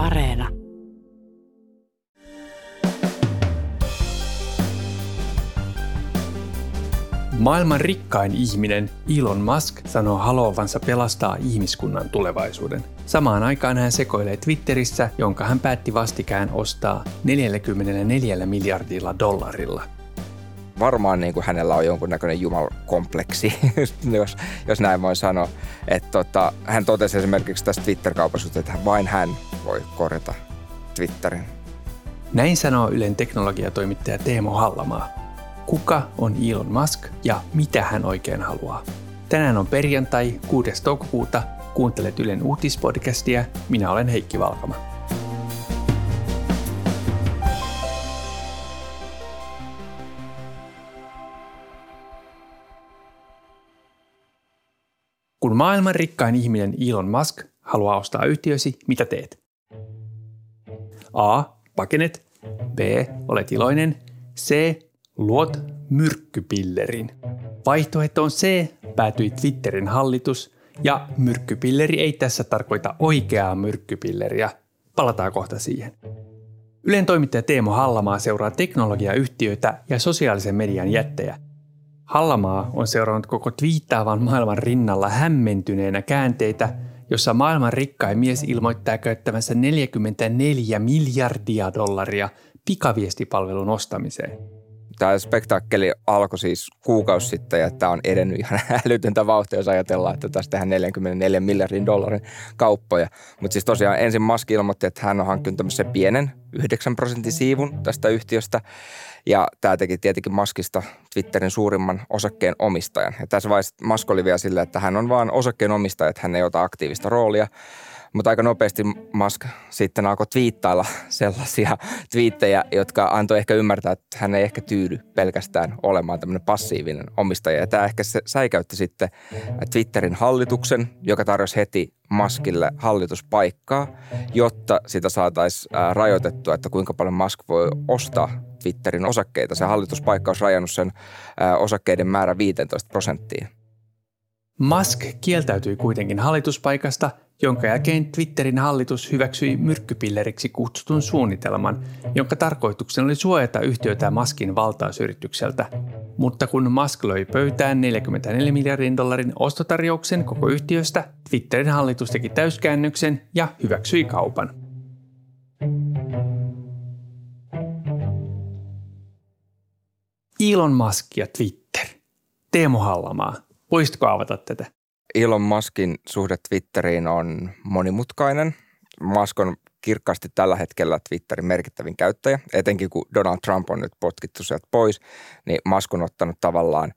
Areena. Maailman rikkain ihminen Elon Musk sanoo haluavansa pelastaa ihmiskunnan tulevaisuuden. Samaan aikaan hän sekoilee Twitterissä, jonka hän päätti vastikään ostaa 44 miljardilla dollarilla. Varmaan niin kuin hänellä on jonkunnäköinen jumalkompleksi, jos, jos näin voi sanoa. Et tota, hän totesi esimerkiksi tästä Twitter-kaupasta, että vain hän voi korjata Twitterin. Näin sanoo Ylen teknologiatoimittaja Teemo Hallamaa. Kuka on Elon Musk ja mitä hän oikein haluaa? Tänään on perjantai 6. toukokuuta. Kuuntelet Ylen uutispodcastia. Minä olen Heikki Valkama. Kun maailman rikkain ihminen Elon Musk haluaa ostaa yhtiösi, mitä teet? A. Pakenet. B. Olet iloinen. C. Luot myrkkypillerin. Vaihtoehto on C. Päätyi Twitterin hallitus. Ja myrkkypilleri ei tässä tarkoita oikeaa myrkkypilleriä. Palataan kohta siihen. Ylen toimittaja Teemo Hallamaa seuraa teknologiayhtiöitä ja sosiaalisen median jättejä – Hallamaa on seurannut koko twiittaavan maailman rinnalla hämmentyneenä käänteitä, jossa maailman rikkain mies ilmoittaa käyttävänsä 44 miljardia dollaria pikaviestipalvelun ostamiseen. Tämä spektaakkeli alkoi siis kuukausi sitten ja tämä on edennyt ihan älytöntä vauhtia, jos ajatellaan, että tästä tehdään 44 miljardin dollarin kauppoja. Mutta siis tosiaan ensin Musk ilmoitti, että hän on hankkinut tämmöisen pienen 9 prosentin siivun tästä yhtiöstä ja tämä teki tietenkin Maskista Twitterin suurimman osakkeen omistajan. Ja tässä vaiheessa Musk oli vielä silleen, että hän on vaan osakkeen omistaja, että hän ei ota aktiivista roolia. Mutta aika nopeasti Musk sitten alkoi twiittailla sellaisia twiittejä, jotka antoi ehkä ymmärtää, että hän ei ehkä tyydy pelkästään olemaan tämmöinen passiivinen omistaja. Ja tämä ehkä säikäytti sitten Twitterin hallituksen, joka tarjosi heti Muskille hallituspaikkaa, jotta sitä saataisiin rajoitettua, että kuinka paljon Musk voi ostaa Twitterin osakkeita. Se hallituspaikka olisi rajannut sen osakkeiden määrä 15 prosenttiin. Musk kieltäytyi kuitenkin hallituspaikasta, jonka jälkeen Twitterin hallitus hyväksyi myrkkypilleriksi kutsutun suunnitelman, jonka tarkoituksena oli suojata yhtiötä Maskin valtausyritykseltä. Mutta kun Musk löi pöytään 44 miljardin dollarin ostotarjouksen koko yhtiöstä, Twitterin hallitus teki täyskäännöksen ja hyväksyi kaupan. Elon Musk ja Twitter. Teemu Hallamaa, voisitko avata tätä? Elon Muskin suhde Twitteriin on monimutkainen. Musk on kirkkaasti tällä hetkellä Twitterin merkittävin käyttäjä. Etenkin kun Donald Trump on nyt potkittu sieltä pois, niin Musk on ottanut tavallaan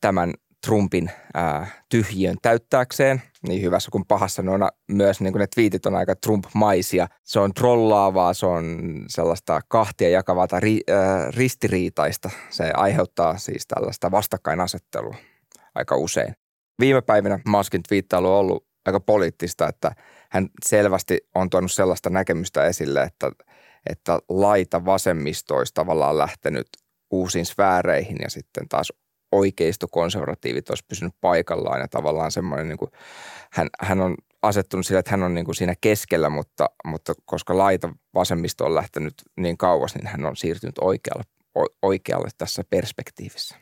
tämän Trumpin ää, tyhjiön täyttääkseen, niin hyvässä kuin pahassa. On myös niin kuin ne twiitit on aika Trump-maisia. Se on trollaavaa, se on sellaista kahtia jakavaa tai ri, ää, ristiriitaista. Se aiheuttaa siis tällaista vastakkainasettelua aika usein. Viime päivinä Muskin twiittailu on ollut aika poliittista, että hän selvästi on tuonut sellaista näkemystä esille, että, että laita vasemmistoista tavallaan lähtenyt uusiin sfääreihin ja sitten taas oikeistokonservatiivit olisi pysynyt paikallaan ja tavallaan semmoinen, niin kuin, hän, hän on asettunut sillä, että hän on niin kuin siinä keskellä, mutta, mutta koska laita vasemmisto on lähtenyt niin kauas, niin hän on siirtynyt oikealle, oikealle tässä perspektiivissä.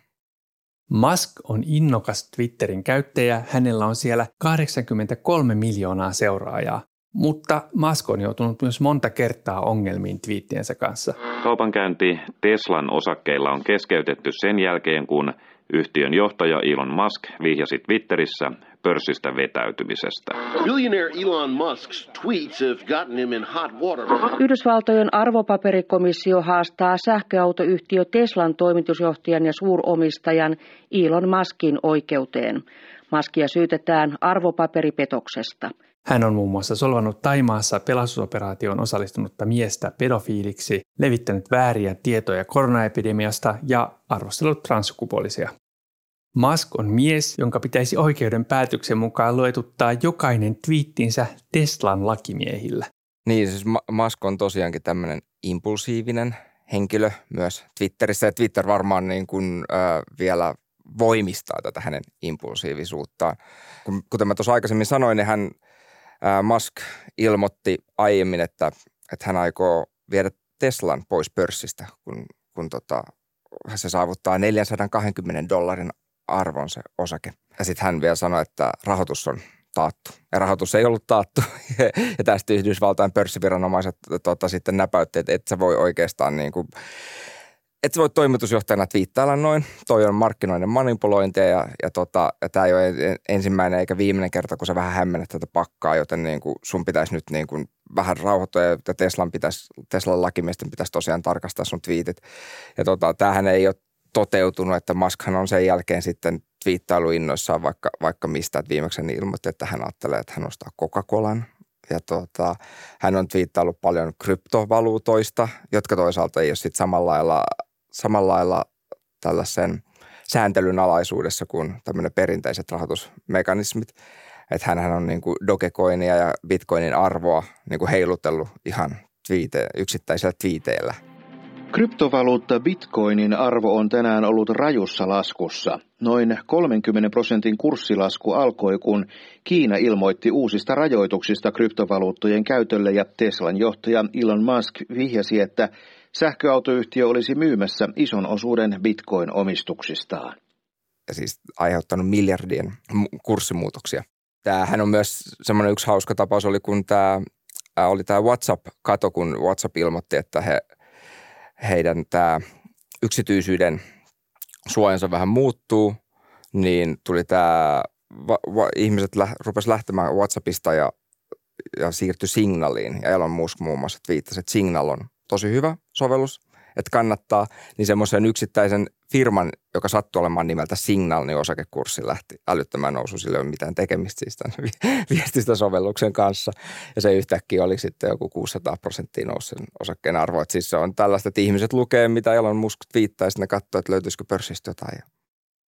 Musk on innokas Twitterin käyttäjä, hänellä on siellä 83 miljoonaa seuraajaa. Mutta Musk on joutunut myös monta kertaa ongelmiin twiittiensä kanssa. Kaupankäynti Teslan osakkeilla on keskeytetty sen jälkeen, kun Yhtiön johtaja Elon Musk vihjasi Twitterissä pörssistä vetäytymisestä. Billionaire Elon Musk's tweets have gotten him in hot water. Yhdysvaltojen arvopaperikomissio haastaa sähköautoyhtiö Teslan toimitusjohtajan ja suuromistajan Elon Muskin oikeuteen. Maskia syytetään arvopaperipetoksesta – hän on muun muassa solvannut Taimaassa pelastusoperaatioon osallistunutta miestä pedofiiliksi, levittänyt vääriä tietoja koronaepidemiasta ja arvostellut transsukupuolisia. Musk on mies, jonka pitäisi oikeuden päätöksen mukaan luetuttaa jokainen twiittinsä Teslan lakimiehillä. Niin, siis Musk on tosiaankin tämmöinen impulsiivinen henkilö myös Twitterissä. Ja Twitter varmaan niin kuin, äh, vielä voimistaa tätä hänen impulsiivisuuttaan. Kuten mä tuossa aikaisemmin sanoin, niin hän – Musk ilmoitti aiemmin, että, että hän aikoo viedä Teslan pois pörssistä, kun, kun tota, se saavuttaa 420 dollarin arvon se osake. Ja sitten hän vielä sanoi, että rahoitus on taattu. Ja rahoitus ei ollut taattu. ja tästä Yhdysvaltain pörssiviranomaiset tota, sitten näpäytti, että et sä voi oikeastaan niin kuin, et voi toimitusjohtajana twiittailla noin. Toi on markkinoiden manipulointia ja, ja, tota, ja tämä ei ole ensimmäinen eikä viimeinen kerta, kun sä vähän hämmennet tätä pakkaa, joten niin kuin sun pitäisi nyt niin kuin vähän rauhoittua ja Teslan, pitäisi, Teslan lakimiesten pitäisi tosiaan tarkastaa sun twiitit. Ja tota, tämähän ei ole toteutunut, että Muskhan on sen jälkeen sitten twiittailu innoissaan vaikka, vaikka mistä. Että viimeksi hän ilmoitti, että hän ajattelee, että hän ostaa Coca-Colan. Ja tota, hän on twiittaillut paljon kryptovaluutoista, jotka toisaalta ei ole sitten samalla lailla, samalla lailla tällaisen sääntelyn alaisuudessa kuin tämmöinen perinteiset rahoitusmekanismit. Että hän on niin kuin Dogecoinia ja Bitcoinin arvoa niin kuin heilutellut ihan twiite, yksittäisillä twiiteillä – Kryptovaluutta Bitcoinin arvo on tänään ollut rajussa laskussa. Noin 30 prosentin kurssilasku alkoi, kun Kiina ilmoitti uusista rajoituksista kryptovaluuttojen käytölle ja Teslan johtaja Elon Musk vihjasi, että sähköautoyhtiö olisi myymässä ison osuuden Bitcoin-omistuksistaan. Siis aiheuttanut miljardien kurssimuutoksia. Tämähän on myös semmoinen yksi hauska tapaus oli, kun tämä oli tämä WhatsApp-kato, kun WhatsApp ilmoitti, että he – heidän tämä yksityisyyden suojansa vähän muuttuu, niin tuli tämä, ihmiset rupesivat lähtemään WhatsAppista ja, ja siirtyi Signaliin. Ja Elon Musk muun muassa viittasi, että Signal on tosi hyvä sovellus että kannattaa, niin semmoisen yksittäisen firman, joka sattuu olemaan nimeltä Signal, niin osakekurssi lähti älyttömään nousu. Sillä ei ole mitään tekemistä siis tämän viestistä sovelluksen kanssa. Ja se yhtäkkiä oli sitten joku 600 prosenttia noussut osakkeen arvo. Että siis se on tällaista, että ihmiset lukee, mitä Elon Musk viittaa, ja ne katsoo, että löytyisikö pörssistä jotain.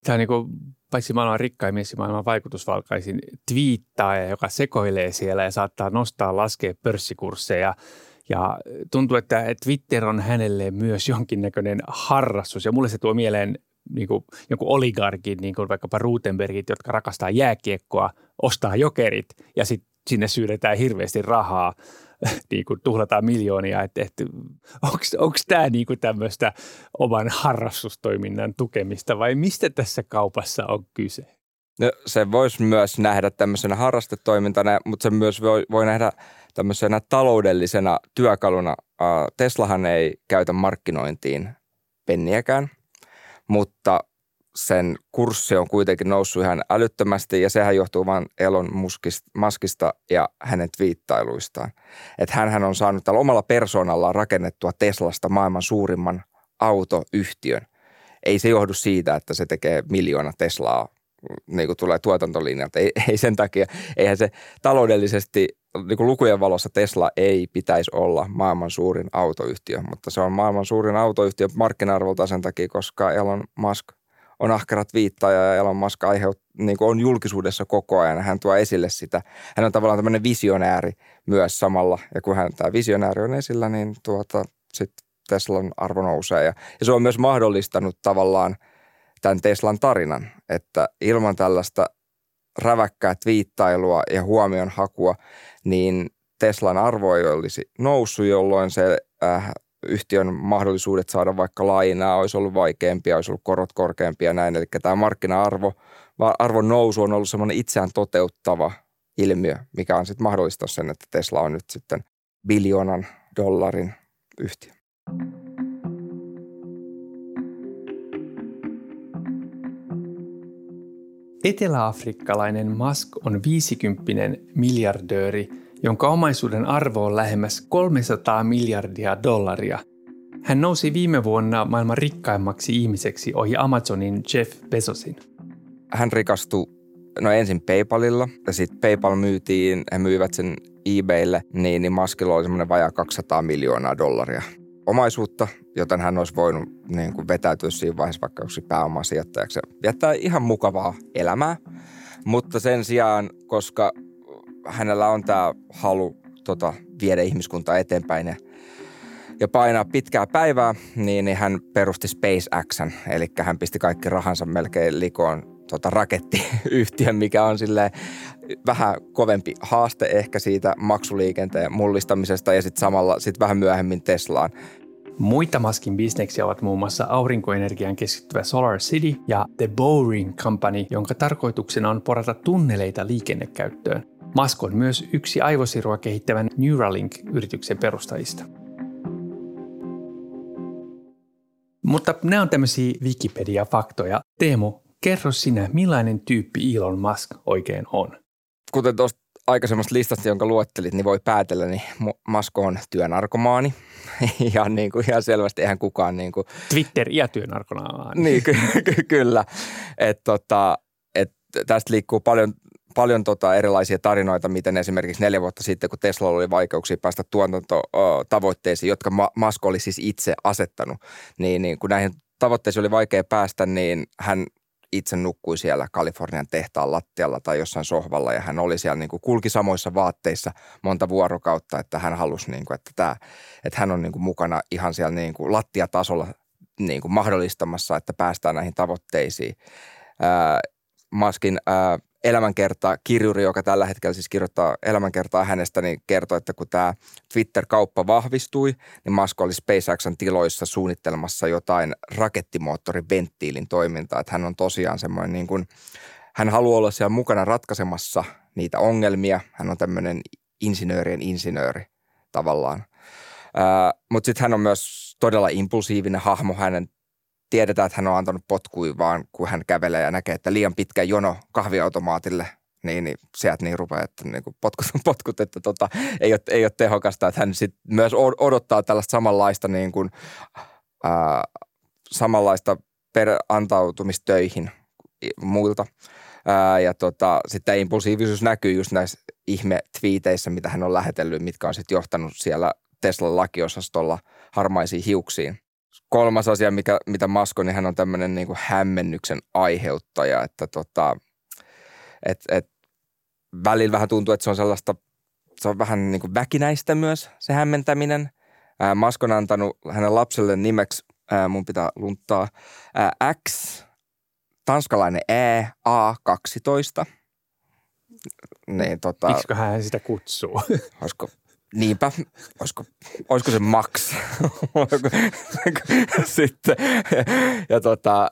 Tämä on niin kuin, paitsi maailman rikkain mies maailman vaikutusvalkaisin twiittaaja, joka sekoilee siellä ja saattaa nostaa, laskea pörssikursseja – ja tuntuu, että Twitter on hänelle myös jonkinnäköinen harrastus. Ja mulle se tuo mieleen niin kuin, jonkun oligarkin, niin kuin vaikkapa Rutenbergit, jotka rakastaa jääkiekkoa, ostaa jokerit ja sitten sinne syydetään hirveästi rahaa, niin kuin tuhlataan miljoonia. Että, että onko tämä niin tämmöistä oman harrastustoiminnan tukemista vai mistä tässä kaupassa on kyse? No, se voisi myös nähdä tämmöisenä harrastetoimintana, mutta se myös voi, voi nähdä tämmöisenä taloudellisena työkaluna. Teslahan ei käytä markkinointiin penniäkään, mutta sen kurssi on kuitenkin noussut ihan älyttömästi ja sehän johtuu vain Elon Muskista ja hänen twiittailuistaan. Että hän on saanut tällä omalla persoonallaan rakennettua Teslasta maailman suurimman autoyhtiön. Ei se johdu siitä, että se tekee miljoona Teslaa niin kuin tulee tuotantolinjat. Ei, ei sen takia, eihän se taloudellisesti niin kuin lukujen valossa Tesla ei pitäisi olla maailman suurin autoyhtiö, mutta se on maailman suurin autoyhtiö markkina-arvolta sen takia, koska Elon Musk on ahkerat viittaja ja Elon Musk aiheut, niin kuin on julkisuudessa koko ajan. Hän tuo esille sitä. Hän on tavallaan tämmöinen visionääri myös samalla. Ja kun hän tämä visionääri on esillä, niin tuota, sitten Teslan arvo nousee. Ja, ja se on myös mahdollistanut tavallaan tämän Teslan tarinan, että ilman tällaista räväkkää viittailua ja huomion hakua, niin Teslan arvo ei olisi noussut, jolloin se äh, yhtiön mahdollisuudet saada vaikka lainaa olisi ollut vaikeampia, olisi ollut korot korkeampia ja näin. Eli tämä markkina-arvo, arvon nousu on ollut semmoinen itseään toteuttava ilmiö, mikä on sitten mahdollistanut sen, että Tesla on nyt sitten biljoonan dollarin yhtiö. Eteläafrikkalainen Musk on 50 miljardööri, jonka omaisuuden arvo on lähemmäs 300 miljardia dollaria. Hän nousi viime vuonna maailman rikkaimmaksi ihmiseksi ohi Amazonin Jeff Bezosin. Hän rikastui no ensin PayPalilla ja sitten PayPal myytiin, he myivät sen eBaylle, niin, niin Muskilla oli semmoinen vajaa 200 miljoonaa dollaria omaisuutta, joten hän olisi voinut niin kuin vetäytyä siinä vaiheessa vaikka yksi pääomasijoittajaksi ja viettää ihan mukavaa elämää. Mutta sen sijaan, koska hänellä on tämä halu tota, viedä ihmiskuntaa eteenpäin ja, ja painaa pitkää päivää, niin, niin hän perusti SpaceXn, eli hän pisti kaikki rahansa melkein likoon tota, rakettiyhtiön, mikä on sille vähän kovempi haaste ehkä siitä maksuliikenteen mullistamisesta ja sitten samalla sit vähän myöhemmin Teslaan. Muita Maskin bisneksiä ovat muun muassa aurinkoenergian keskittyvä Solar City ja The Boring Company, jonka tarkoituksena on porata tunneleita liikennekäyttöön. Musk on myös yksi aivosirua kehittävän Neuralink-yrityksen perustajista. Mutta nämä on tämmöisiä Wikipedia-faktoja. Teemu, kerro sinä, millainen tyyppi Elon Musk oikein on? Kuten tuosta aikaisemmasta listasta, jonka luettelit, niin voi päätellä, niin Musk on työnarkomaani. ja niin kuin ihan selvästi eihän kukaan niin kuin... Twitter ja työnarkomaani. niin, ky- ky- kyllä. Et tota, et tästä liikkuu paljon paljon tota erilaisia tarinoita, miten esimerkiksi neljä vuotta sitten, kun Tesla oli vaikeuksia päästä tuotantotavoitteisiin, jotka Musk oli siis itse asettanut, niin, niin kun näihin tavoitteisiin oli vaikea päästä, niin hän itse nukkui siellä Kalifornian tehtaan lattialla tai jossain sohvalla ja hän oli siellä niin kuin kulki samoissa vaatteissa monta vuorokautta, että hän halusi, niin kuin, että, tämä, että hän on niin kuin mukana ihan siellä niin kuin lattiatasolla niin kuin mahdollistamassa, että päästään näihin tavoitteisiin. Ää, Maskin ää, elämänkerta kirjuri, joka tällä hetkellä siis kirjoittaa elämänkertaa hänestä, niin kertoo, että kun tämä Twitter-kauppa vahvistui, niin Musk oli SpaceXn tiloissa suunnittelemassa jotain rakettimoottoriventtiilin toimintaa. Että hän on tosiaan semmoinen niin kuin, hän haluaa olla siellä mukana ratkaisemassa niitä ongelmia. Hän on tämmöinen insinöörien insinööri tavallaan. Mutta sitten hän on myös todella impulsiivinen hahmo. Hänen tiedetään, että hän on antanut potkui vaan, kun hän kävelee ja näkee, että liian pitkä jono kahviautomaatille, niin, niin sieltä niin rupeaa, että niin kuin potkut, potkut, että tota, ei, ole, ei ole tehokasta. Että hän sit myös odottaa tällaista samanlaista, niin kuin, ää, samanlaista per antautumistöihin muilta. Ää, ja tota, sitten impulsiivisuus näkyy just näissä ihme-twiiteissä, mitä hän on lähetellyt, mitkä on sitten johtanut siellä Teslan lakiosastolla harmaisiin hiuksiin kolmas asia, mikä, mitä Masko, niin hän on tämmöinen niin kuin hämmennyksen aiheuttaja, että tota, et, et, välillä vähän tuntuu, että se on sellaista, se on vähän niin kuin väkinäistä myös se hämmentäminen. Ää, Masko on antanut hänen lapselle nimeksi, ää, mun pitää lunttaa, ää, X, tanskalainen E, A12. Niin, tota, Miksi hän sitä kutsuu? Olisiko Niinpä, olisiko, olisiko se Max sitten. Ja tota,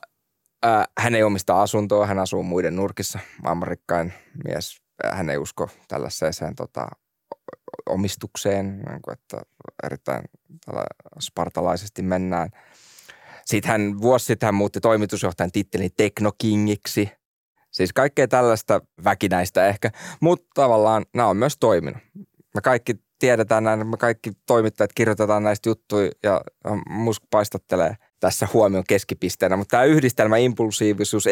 ää, hän ei omista asuntoa, hän asuu muiden nurkissa, maailmanrikkain mies. Hän ei usko tällaiseen tota, omistukseen, niin kuin, että erittäin spartalaisesti mennään. Sitten hän vuosi sitten hän muutti toimitusjohtajan tittelin Teknokingiksi. Siis kaikkea tällaista väkinäistä ehkä, mutta tavallaan nämä on myös toiminut. Me kaikki tiedetään näin, me kaikki toimittajat kirjoitetaan näistä juttuja ja musk paistattelee tässä huomion keskipisteenä. Mutta tämä yhdistelmä impulsiivisuus,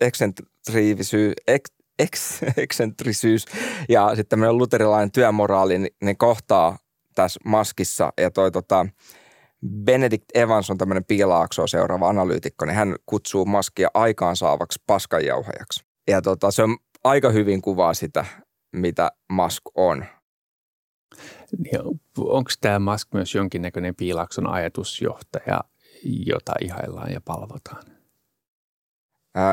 eksentriivisyys, ek, eks, eksentrisyys ja sitten tämmöinen luterilainen työmoraali, niin ne kohtaa tässä maskissa. Ja toi tota, Benedict Evans on tämmöinen piilaaksoa seuraava analyytikko, niin hän kutsuu maskia aikaansaavaksi paskanjauhajaksi. Ja tota, se on aika hyvin kuvaa sitä, mitä Musk on. Niin onko tämä Musk myös jonkinnäköinen piilakson ajatusjohtaja, jota ihaillaan ja palvotaan?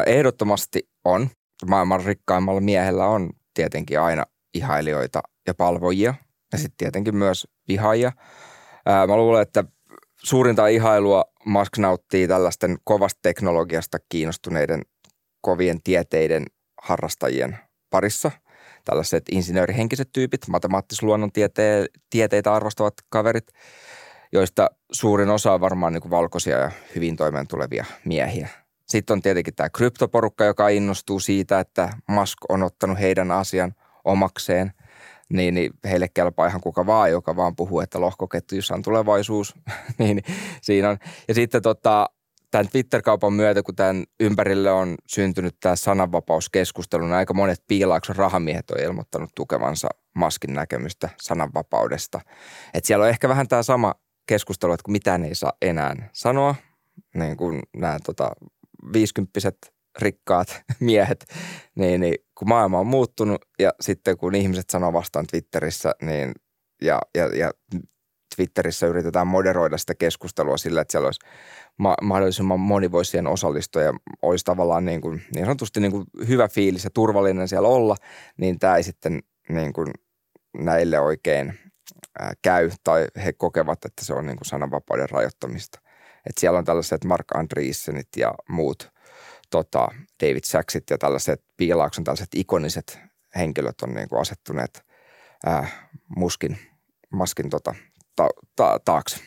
Ehdottomasti on. Maailman rikkaimmalla miehellä on tietenkin aina ihailijoita ja palvojia ja sitten tietenkin myös vihaajia. Mä luulen, että suurinta ihailua Musk nauttii tällaisten kovasta teknologiasta kiinnostuneiden kovien tieteiden harrastajien parissa – tällaiset insinöörihenkiset tyypit, matemaattis-luonnontieteitä arvostavat kaverit, joista suurin osa on varmaan niin kuin valkoisia ja hyvin toimeen tulevia miehiä. Sitten on tietenkin tämä kryptoporukka, joka innostuu siitä, että Musk on ottanut heidän asian omakseen. Niin, niin heille kelpaa ihan kuka vaan, joka vaan puhuu, että lohkoketjussa on tulevaisuus. niin, siinä on. Ja sitten tota, tämän Twitter-kaupan myötä, kun tämän ympärille on syntynyt tämä sananvapauskeskustelu, niin aika monet piilaakson rahamiehet on ilmoittanut tukevansa Maskin näkemystä sananvapaudesta. Et siellä on ehkä vähän tämä sama keskustelu, että kun mitään ei saa enää sanoa, niin kuin nämä tota, viisikymppiset rikkaat miehet, niin, niin kun maailma on muuttunut ja sitten kun ihmiset sanoo vastaan Twitterissä, niin ja, ja, ja Twitterissä yritetään moderoida sitä keskustelua sillä, että siellä olisi ma- mahdollisimman moni voisi siihen osallistua ja olisi tavallaan niin, kuin, niin sanotusti niin kuin hyvä fiilis ja turvallinen siellä olla, niin tämä ei sitten niin kuin näille oikein käy tai he kokevat, että se on niin kuin sananvapauden rajoittamista. Et siellä on tällaiset Mark Andreessenit ja muut tota, David Sacksit ja tällaiset Piilaakson tällaiset ikoniset henkilöt on niin kuin asettuneet ää, muskin, maskin tota, ta, ta, taakse.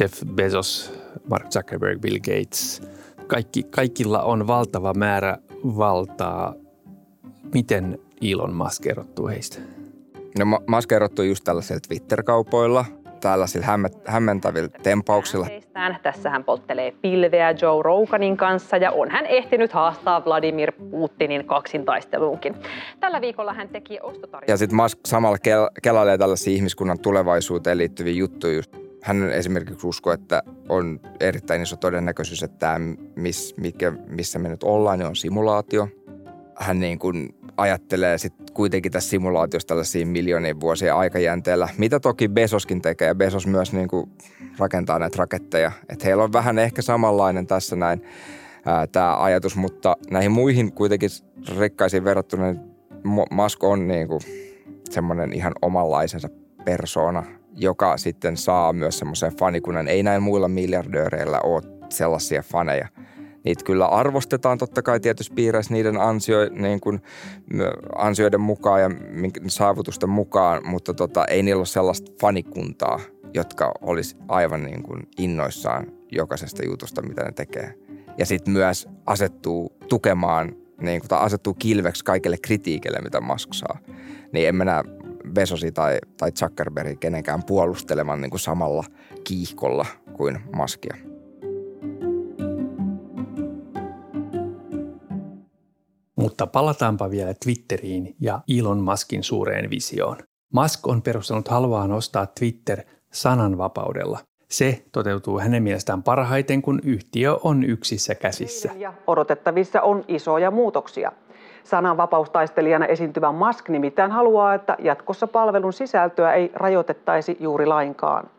Jeff Bezos, Mark Zuckerberg, Bill Gates, kaikki, kaikilla on valtava määrä valtaa. Miten Elon Musk erottuu heistä? No Musk erottuu just tällaisilla Twitter-kaupoilla, tällaisilla hämmentävillä tempauksilla. Tässä hän polttelee pilveä Joe Roganin kanssa ja on hän ehtinyt haastaa Vladimir Putinin kaksintaisteluunkin. Tällä viikolla hän teki ostotarjouksia. Ja sitten Musk samalla kel- kelailee tällaisia ihmiskunnan tulevaisuuteen liittyviä juttuja hän esimerkiksi uskoo, että on erittäin iso todennäköisyys, että tämä, miss, mikä, missä me nyt ollaan, niin on simulaatio. Hän niin kuin ajattelee sitten kuitenkin tässä simulaatiossa tällaisia miljoonien vuosien aikajänteellä, mitä toki Besoskin tekee. Ja Besos myös niin kuin rakentaa näitä raketteja. Että heillä on vähän ehkä samanlainen tässä näin tämä ajatus, mutta näihin muihin kuitenkin rikkaisiin verrattuna niin Musk on niin kuin semmoinen ihan omanlaisensa persoona – joka sitten saa myös semmoisen fanikunnan. Ei näin muilla miljardööreillä ole sellaisia faneja. Niitä kyllä arvostetaan totta kai tietysti piireissä niiden ansio, niin kuin, ansioiden mukaan ja saavutusten mukaan, mutta tota, ei niillä ole sellaista fanikuntaa, jotka olisi aivan niin kuin innoissaan jokaisesta jutusta, mitä ne tekee. Ja sitten myös asettuu tukemaan, niin kuin, tai asettuu kilveksi kaikille kritiikille, mitä Musk saa. Niin en mä näe Besosi tai, tai Zuckerberg kenenkään puolustelemaan niin kuin samalla kiihkolla kuin Maskia. Mutta palataanpa vielä Twitteriin ja Elon Muskin suureen visioon. Musk on perustanut haluaa nostaa Twitter sananvapaudella. Se toteutuu hänen mielestään parhaiten, kun yhtiö on yksissä käsissä. Ja odotettavissa on isoja muutoksia. Sananvapaustaistelijana esiintyvä Musk nimittäin haluaa, että jatkossa palvelun sisältöä ei rajoitettaisi juuri lainkaan.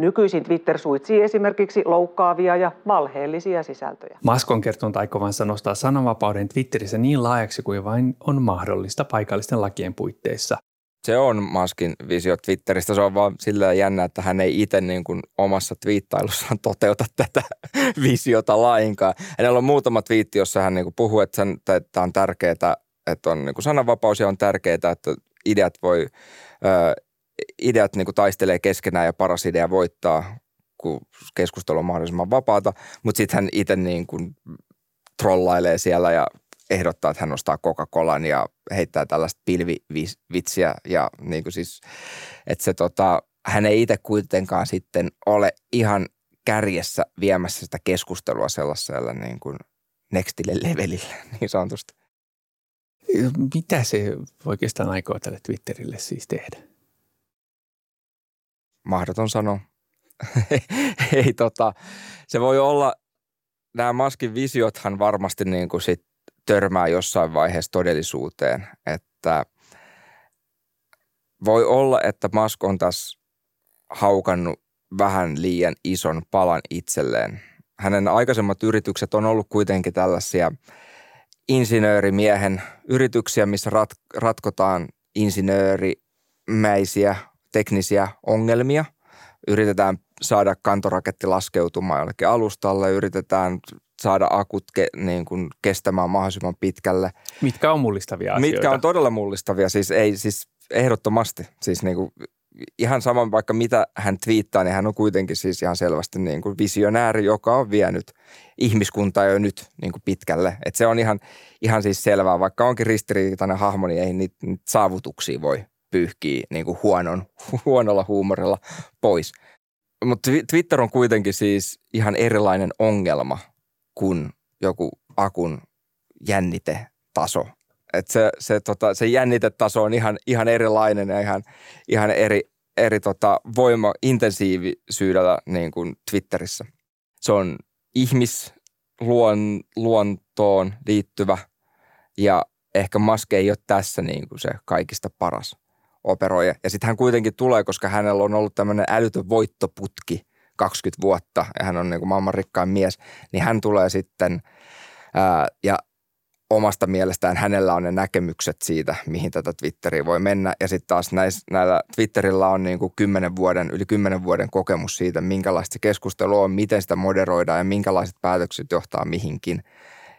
Nykyisin Twitter suitsii esimerkiksi loukkaavia ja valheellisia sisältöjä. Musk on kertonut aikovansa nostaa sananvapauden Twitterissä niin laajaksi kuin vain on mahdollista paikallisten lakien puitteissa se on Maskin visio Twitteristä. Se on vaan sillä jännä, että hän ei itse niin kuin omassa twiittailussaan toteuta tätä visiota lainkaan. Hänellä on muutama twiitti, jossa hän niin kuin puhuu, että, sen, että on tärkeää, että on niin kuin sananvapaus ja on tärkeää, että ideat voi, ö, ideat niin kuin taistelee keskenään ja paras idea voittaa, kun keskustelu on mahdollisimman vapaata. Mutta sitten hän itse niin kuin trollailee siellä ja ehdottaa, että hän ostaa Coca-Colan ja heittää tällaista pilvivitsiä ja niin kuin siis, että se tota, hän ei itse kuitenkaan sitten ole ihan kärjessä viemässä sitä keskustelua sellaisella niin kuin nextille levelille niin sanotusti. Mitä se oikeastaan aikoo tälle Twitterille siis tehdä? Mahdoton sanoa. ei tota, se voi olla, nämä Maskin visiothan varmasti niin kuin sit törmää jossain vaiheessa todellisuuteen, että voi olla, että Musk on tässä haukannut vähän liian ison palan itselleen. Hänen aikaisemmat yritykset on ollut kuitenkin tällaisia insinöörimiehen yrityksiä, missä rat, ratkotaan insinöörimäisiä teknisiä ongelmia. Yritetään saada kantoraketti laskeutumaan jollekin alustalle, yritetään saada akut ke, niin kuin kestämään mahdollisimman pitkälle. Mitkä on mullistavia asioita? Mitkä on todella mullistavia, siis ei siis ehdottomasti. Siis niin kuin ihan sama vaikka mitä hän twiittaa, niin hän on kuitenkin siis ihan selvästi niin kuin visionääri, joka on vienyt ihmiskuntaa jo nyt niin kuin pitkälle. Et se on ihan, ihan siis selvää, vaikka onkin ristiriitainen hahmo, niin ei niitä, niitä saavutuksia voi pyyhkiä niin kuin huonon, huonolla huumorilla pois. Mutta Twitter on kuitenkin siis ihan erilainen ongelma kuin joku akun jännitetaso. Et se, se, tota, se jännitetaso on ihan, ihan erilainen ja ihan, ihan eri, eri tota, voima intensiivisyydellä niin kuin Twitterissä. Se on ihmisluontoon liittyvä ja ehkä Musk ei ole tässä niin kuin se kaikista paras operoija. Ja sitten hän kuitenkin tulee, koska hänellä on ollut tämmöinen älytön voittoputki 20 vuotta ja hän on niin kuin maailman rikkain mies, niin hän tulee sitten ää, ja omasta mielestään hänellä on ne näkemykset siitä, mihin tätä Twitteriä voi mennä. Ja sitten taas näis, näillä Twitterillä on niin kuin 10 vuoden, yli kymmenen vuoden kokemus siitä, minkälaista se keskustelu on, miten sitä moderoidaan ja minkälaiset päätökset johtaa mihinkin.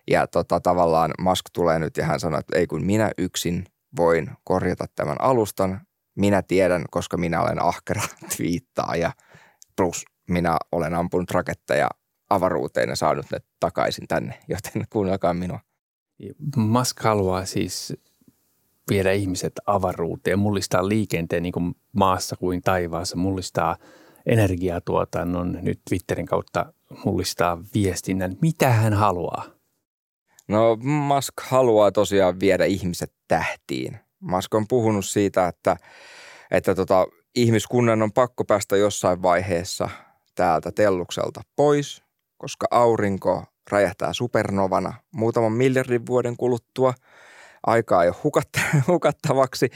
Ja tota, tavallaan Musk tulee nyt ja hän sanoo, että ei kun minä yksin voin korjata tämän alustan. Minä tiedän, koska minä olen ahkera twiittaaja. Plus minä olen ampunut raketteja avaruuteen ja saanut ne takaisin tänne, joten kuunnelkaa minua. Musk haluaa siis viedä ihmiset avaruuteen, mullistaa liikenteen niin kuin maassa kuin taivaassa, mullistaa energiatuotannon, nyt Twitterin kautta mullistaa viestinnän. Mitä hän haluaa? No Musk haluaa tosiaan viedä ihmiset tähtiin. Musk on puhunut siitä, että, että tota, ihmiskunnan on pakko päästä jossain vaiheessa täältä tellukselta pois, koska aurinko räjähtää supernovana muutaman miljardin vuoden kuluttua. Aikaa ei ole hukattavaksi.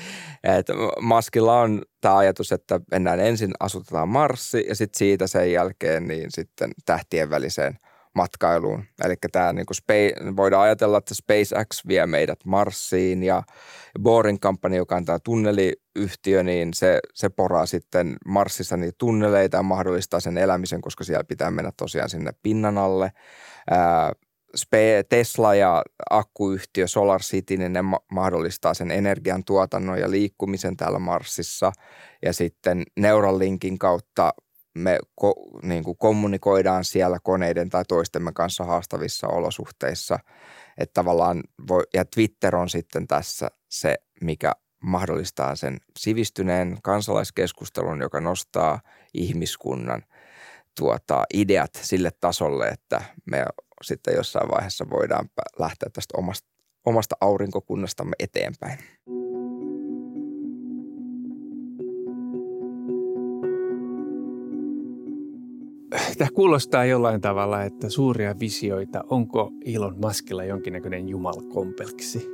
Et Maskilla on tämä ajatus, että mennään ensin asutetaan Marssi ja sitten siitä sen jälkeen niin sitten tähtien väliseen matkailuun. Eli tämä niin kuin spe, voidaan ajatella, että SpaceX vie meidät Marsiin ja Boring Company, joka on tämä tunneliyhtiö, niin se, se poraa sitten Marsissa niitä tunneleita ja mahdollistaa sen elämisen, koska siellä pitää mennä tosiaan sinne pinnan alle. Tesla ja akkuyhtiö Solar City, niin ne mahdollistaa sen energian tuotannon ja liikkumisen täällä Marsissa. Ja sitten Neuralinkin kautta me ko, niin kuin kommunikoidaan siellä koneiden tai toistemme kanssa haastavissa olosuhteissa. Että tavallaan voi, ja Twitter on sitten tässä se, mikä mahdollistaa sen sivistyneen kansalaiskeskustelun, joka nostaa ihmiskunnan tuota, ideat sille tasolle, että me sitten jossain vaiheessa voidaan lähteä tästä omasta, omasta aurinkokunnastamme eteenpäin. Tämä kuulostaa jollain tavalla, että suuria visioita. Onko Elon Muskilla jonkinnäköinen jumalkompleksi?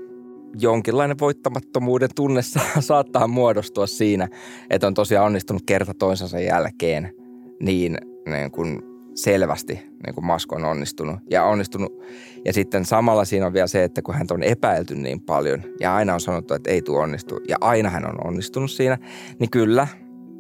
Jonkinlainen voittamattomuuden tunne saattaa muodostua siinä, että on tosiaan onnistunut kerta toisensa jälkeen niin, niin kuin selvästi niin kuin Musk on onnistunut ja onnistunut. Ja sitten samalla siinä on vielä se, että kun hän on epäilty niin paljon ja aina on sanottu, että ei tule onnistu ja aina hän on onnistunut siinä, niin kyllä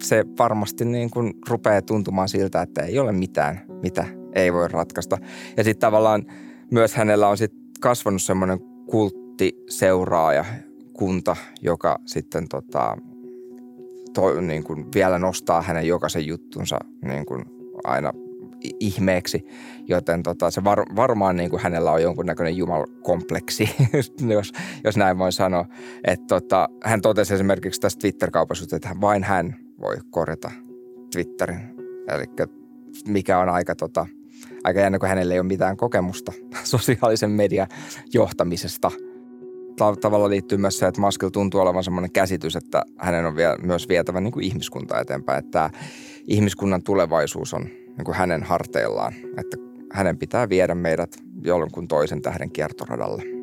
se varmasti niin kuin rupeaa tuntumaan siltä, että ei ole mitään, mitä ei voi ratkaista. Ja sitten tavallaan myös hänellä on sitten kasvanut semmoinen kulttiseuraaja kunta, joka sitten tota, to, niin kuin vielä nostaa hänen jokaisen juttunsa niin kuin aina ihmeeksi, joten tota, se var, varmaan niin kuin hänellä on jonkunnäköinen jumalkompleksi, jos, jos näin voi sanoa. Et tota, hän totesi esimerkiksi tästä Twitter-kaupassa, että vain hän voi korjata Twitterin. Eli mikä on aika, tota, aika jännä, kun hänellä ei ole mitään kokemusta sosiaalisen median johtamisesta. Tavalla liittyy myös se, että Maskil tuntuu olevan sellainen käsitys, että hänen on vielä, myös vietävä niin kuin ihmiskunta eteenpäin. Että tämä ihmiskunnan tulevaisuus on niin kuin hänen harteillaan, että hänen pitää viedä meidät jonkun toisen tähden kiertoradalle.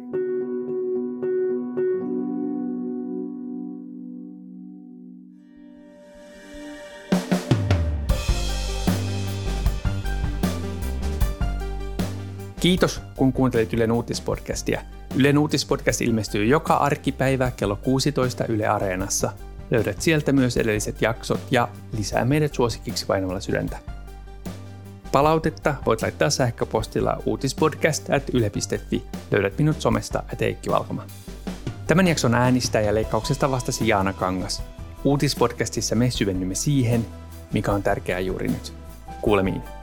Kiitos, kun kuuntelit Ylen uutispodcastia. Ylen uutispodcast ilmestyy joka arkipäivä kello 16 Yle Areenassa. Löydät sieltä myös edelliset jaksot ja lisää meidät suosikiksi painamalla sydäntä. Palautetta voit laittaa sähköpostilla uutispodcast.yle.fi. Löydät minut somesta at Eikki. Tämän jakson äänistä ja leikkauksesta vastasi Jaana Kangas. Uutispodcastissa me syvennymme siihen, mikä on tärkeää juuri nyt. Kuulemiin.